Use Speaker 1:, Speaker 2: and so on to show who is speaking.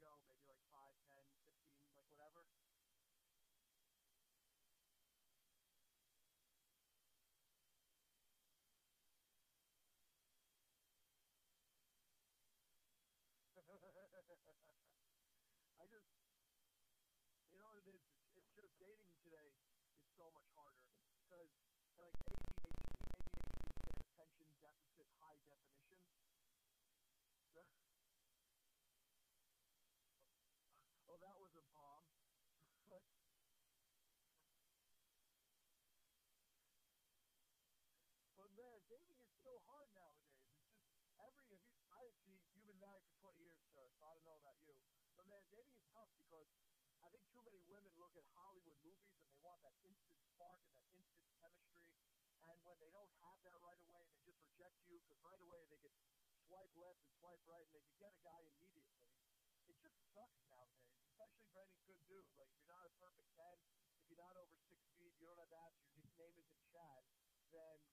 Speaker 1: ago, maybe like five, because I think too many women look at Hollywood movies and they want that instant spark and that instant chemistry. And when they don't have that right away, they just reject you because right away they can swipe left and swipe right and they can get a guy immediately. It just sucks nowadays, especially for any good dude. Like if you're not a perfect 10, if you're not over six feet, you don't have abs, your name isn't Chad, then